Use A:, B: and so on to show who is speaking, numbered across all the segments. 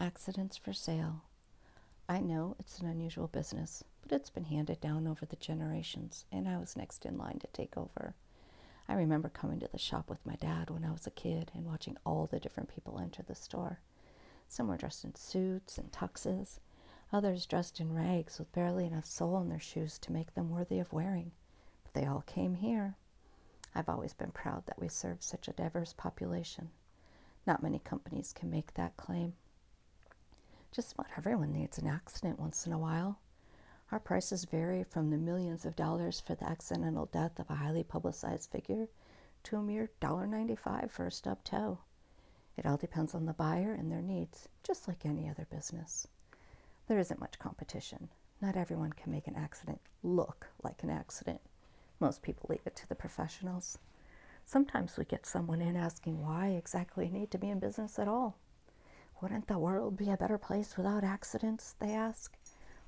A: Accidents for sale. I know it's an unusual business, but it's been handed down over the generations, and I was next in line to take over. I remember coming to the shop with my dad when I was a kid and watching all the different people enter the store. Some were dressed in suits and tuxes, others dressed in rags with barely enough sole in their shoes to make them worthy of wearing. But they all came here. I've always been proud that we serve such a diverse population. Not many companies can make that claim. Just about everyone needs an accident once in a while. Our prices vary from the millions of dollars for the accidental death of a highly publicized figure to a mere $1.95 for a stub toe. It all depends on the buyer and their needs, just like any other business. There isn't much competition. Not everyone can make an accident look like an accident. Most people leave it to the professionals. Sometimes we get someone in asking why exactly you need to be in business at all. Wouldn't the world be a better place without accidents? They ask.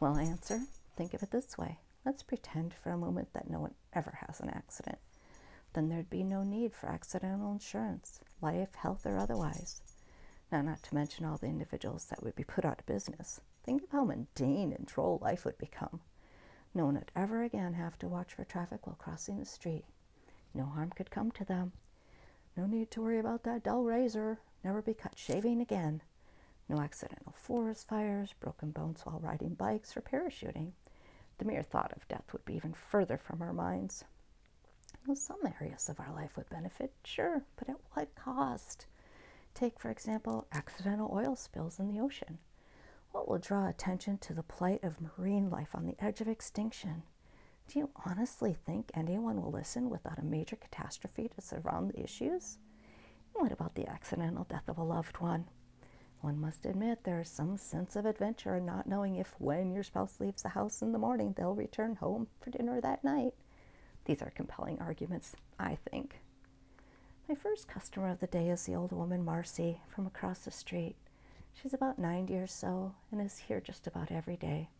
A: Well, answer think of it this way. Let's pretend for a moment that no one ever has an accident. Then there'd be no need for accidental insurance, life, health, or otherwise. Now, not to mention all the individuals that would be put out of business. Think of how mundane and droll life would become. No one would ever again have to watch for traffic while crossing the street. No harm could come to them. No need to worry about that dull razor. Never be cut shaving again. No accidental forest fires, broken bones while riding bikes, or parachuting. The mere thought of death would be even further from our minds. Well, some areas of our life would benefit, sure, but at what cost? Take, for example, accidental oil spills in the ocean. What will draw attention to the plight of marine life on the edge of extinction? Do you honestly think anyone will listen without a major catastrophe to surround the issues? what about the accidental death of a loved one? One must admit there is some sense of adventure in not knowing if, when your spouse leaves the house in the morning, they'll return home for dinner that night. These are compelling arguments, I think. My first customer of the day is the old woman Marcy from across the street. She's about 90 or so and is here just about every day.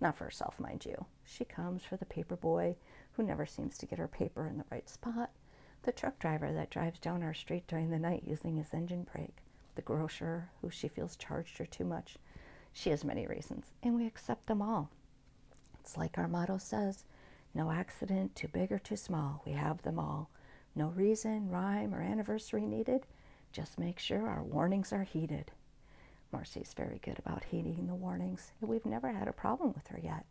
A: Not for herself, mind you. She comes for the paper boy who never seems to get her paper in the right spot, the truck driver that drives down our street during the night using his engine brake, the grocer who she feels charged her too much. She has many reasons, and we accept them all. It's like our motto says no accident too big or too small. We have them all. No reason, rhyme, or anniversary needed. Just make sure our warnings are heeded. Marcy's very good about heeding the warnings, and we've never had a problem with her yet.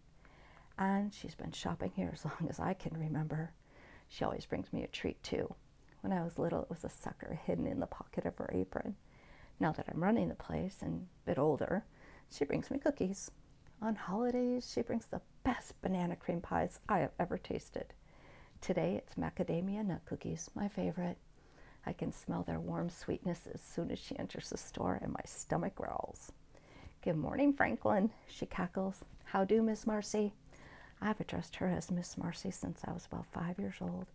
A: And she's been shopping here as long as I can remember. She always brings me a treat, too. When I was little, it was a sucker hidden in the pocket of her apron. Now that I'm running the place and a bit older, she brings me cookies. On holidays, she brings the best banana cream pies I have ever tasted. Today, it's macadamia nut cookies, my favorite. I can smell their warm sweetness as soon as she enters the store, and my stomach growls. Good morning, Franklin, she cackles. How do, Miss Marcy? I've addressed her as Miss Marcy since I was about five years old.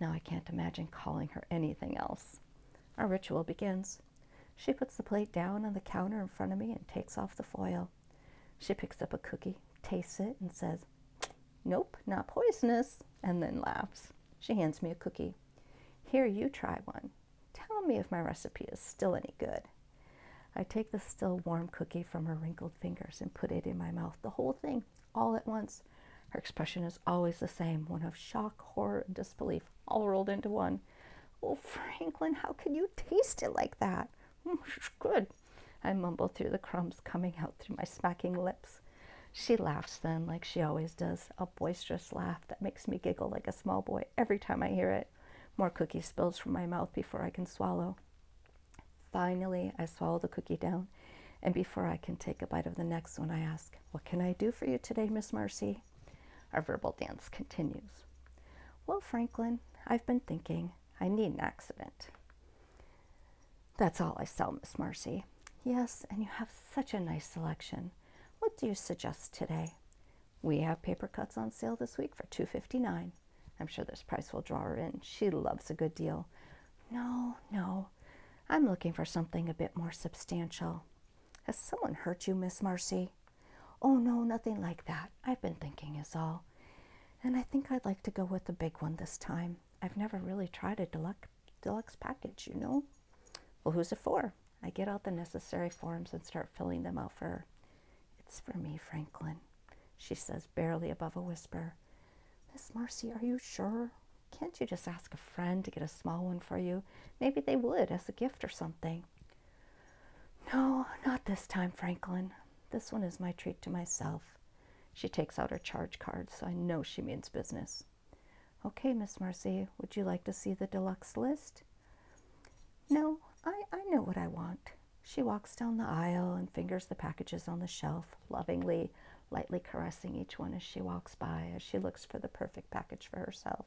A: Now I can't imagine calling her anything else. Our ritual begins. She puts the plate down on the counter in front of me and takes off the foil. She picks up a cookie, tastes it, and says, Nope, not poisonous, and then laughs. She hands me a cookie. Here, you try one. Tell me if my recipe is still any good. I take the still warm cookie from her wrinkled fingers and put it in my mouth, the whole thing, all at once. Her expression is always the same one of shock, horror, and disbelief, all rolled into one. Oh, Franklin, how could you taste it like that? Good. I mumble through the crumbs coming out through my smacking lips. She laughs then, like she always does, a boisterous laugh that makes me giggle like a small boy every time I hear it. More cookie spills from my mouth before I can swallow. Finally, I swallow the cookie down, and before I can take a bite of the next one, I ask, What can I do for you today, Miss Marcy? Our verbal dance continues. Well, Franklin, I've been thinking I need an accident. That's all I sell, Miss Marcy. Yes, and you have such a nice selection. What do you suggest today? We have paper cuts on sale this week for two fifty nine. I'm sure this price will draw her in. She loves a good deal. No, no. I'm looking for something a bit more substantial. Has someone hurt you, Miss Marcy? Oh, no, nothing like that. I've been thinking, is all. And I think I'd like to go with the big one this time. I've never really tried a deluxe, deluxe package, you know. Well, who's it for? I get out the necessary forms and start filling them out for her. It's for me, Franklin, she says, barely above a whisper. Miss Marcy, are you sure? Can't you just ask a friend to get a small one for you? Maybe they would as a gift or something. No, not this time, Franklin. This one is my treat to myself. She takes out her charge card, so I know she means business. Okay, Miss Marcy, would you like to see the deluxe list? No, I, I know what I want. She walks down the aisle and fingers the packages on the shelf, lovingly, lightly caressing each one as she walks by, as she looks for the perfect package for herself.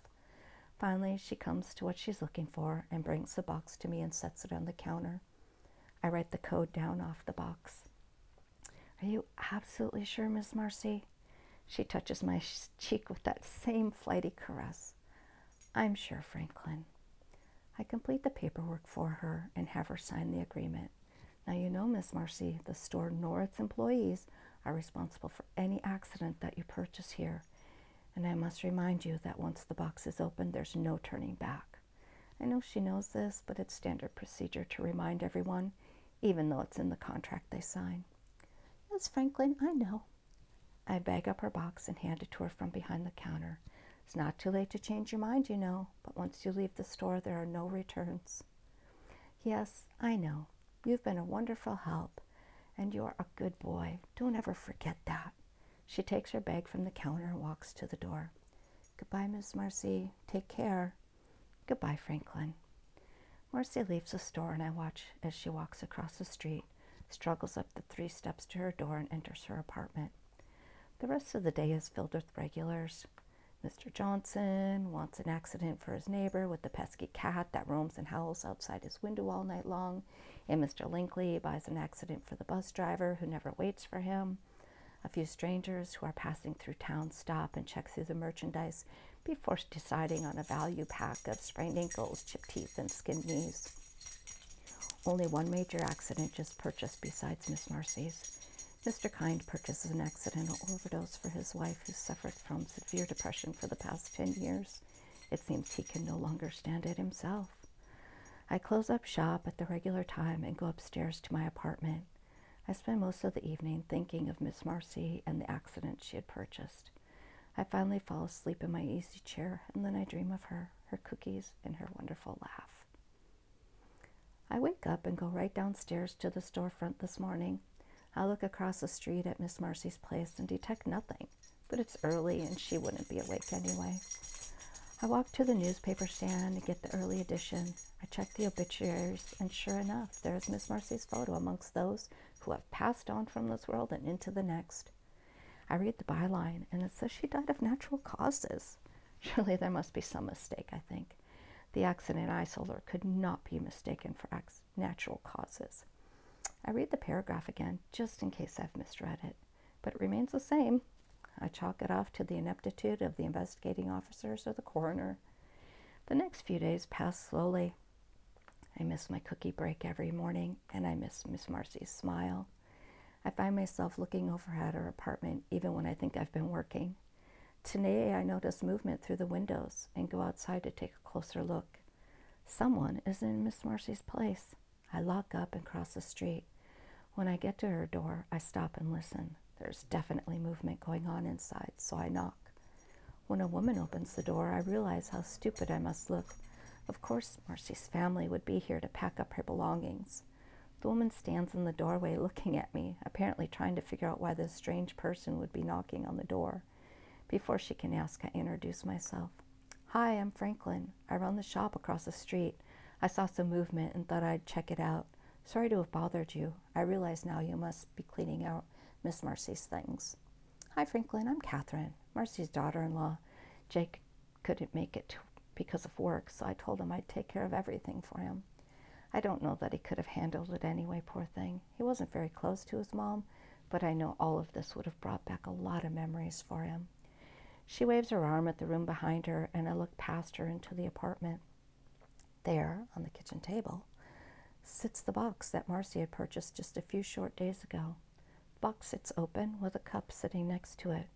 A: Finally, she comes to what she's looking for and brings the box to me and sets it on the counter. I write the code down off the box. Are you absolutely sure, Miss Marcy? She touches my cheek with that same flighty caress. I'm sure, Franklin. I complete the paperwork for her and have her sign the agreement. Now, you know, Miss Marcy, the store nor its employees are responsible for any accident that you purchase here. And I must remind you that once the box is opened, there's no turning back. I know she knows this, but it's standard procedure to remind everyone, even though it's in the contract they sign. Yes, Franklin, I know. I bag up her box and hand it to her from behind the counter. It's not too late to change your mind, you know, but once you leave the store, there are no returns. Yes, I know. You've been a wonderful help, and you're a good boy. Don't ever forget that. She takes her bag from the counter and walks to the door. Goodbye, Miss Marcy. Take care. Goodbye, Franklin. Marcy leaves the store, and I watch as she walks across the street, struggles up the three steps to her door, and enters her apartment. The rest of the day is filled with regulars. Mr. Johnson wants an accident for his neighbor with the pesky cat that roams and howls outside his window all night long, and Mr. Linkley buys an accident for the bus driver who never waits for him. A few strangers who are passing through town stop and check through the merchandise before deciding on a value pack of sprained ankles, chipped teeth, and skinned knees. Only one major accident just purchased besides Miss Marcy's. Mr. Kind purchases an accidental overdose for his wife who suffered from severe depression for the past 10 years. It seems he can no longer stand it himself. I close up shop at the regular time and go upstairs to my apartment. I spend most of the evening thinking of Miss Marcy and the accident she had purchased. I finally fall asleep in my easy chair, and then I dream of her, her cookies, and her wonderful laugh. I wake up and go right downstairs to the storefront this morning. I look across the street at Miss Marcy's place and detect nothing, but it's early and she wouldn't be awake anyway. I walk to the newspaper stand and get the early edition. I check the obituaries, and sure enough, there is Miss Marcy's photo amongst those who have passed on from this world and into the next. I read the byline, and it says she died of natural causes. Surely there must be some mistake, I think. The accident I sold her could not be mistaken for natural causes. I read the paragraph again, just in case I've misread it, but it remains the same. I chalk it off to the ineptitude of the investigating officers or the coroner. The next few days pass slowly. I miss my cookie break every morning, and I miss Miss Marcy's smile. I find myself looking over at her apartment even when I think I've been working. Today I notice movement through the windows and go outside to take a closer look. Someone is in Miss Marcy's place. I lock up and cross the street. When I get to her door, I stop and listen. There's definitely movement going on inside, so I knock. When a woman opens the door, I realize how stupid I must look. Of course, Marcy's family would be here to pack up her belongings. The woman stands in the doorway looking at me, apparently trying to figure out why this strange person would be knocking on the door. Before she can ask, I introduce myself. Hi, I'm Franklin. I run the shop across the street. I saw some movement and thought I'd check it out. Sorry to have bothered you. I realize now you must be cleaning out Miss Marcy's things. Hi, Franklin. I'm Catherine, Marcy's daughter in law. Jake couldn't make it because of work, so I told him I'd take care of everything for him. I don't know that he could have handled it anyway, poor thing. He wasn't very close to his mom, but I know all of this would have brought back a lot of memories for him. She waves her arm at the room behind her, and I look past her into the apartment. There, on the kitchen table, sits the box that Marcy had purchased just a few short days ago. The box sits open with a cup sitting next to it.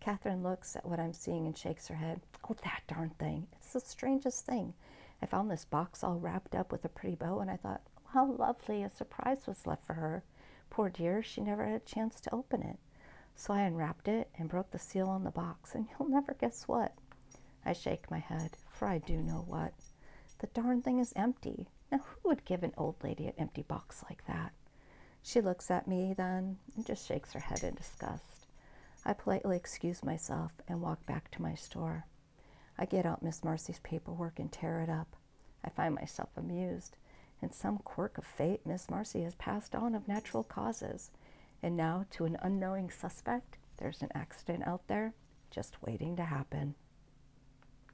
A: Catherine looks at what I'm seeing and shakes her head. Oh, that darn thing. It's the strangest thing. I found this box all wrapped up with a pretty bow, and I thought, how lovely a surprise was left for her. Poor dear, she never had a chance to open it. So I unwrapped it and broke the seal on the box, and you'll never guess what. I shake my head, for I do know what. The darn thing is empty. Now, who would give an old lady an empty box like that? She looks at me then and just shakes her head in disgust. I politely excuse myself and walk back to my store. I get out Miss Marcy's paperwork and tear it up. I find myself amused. In some quirk of fate, Miss Marcy has passed on of natural causes. And now, to an unknowing suspect, there's an accident out there just waiting to happen.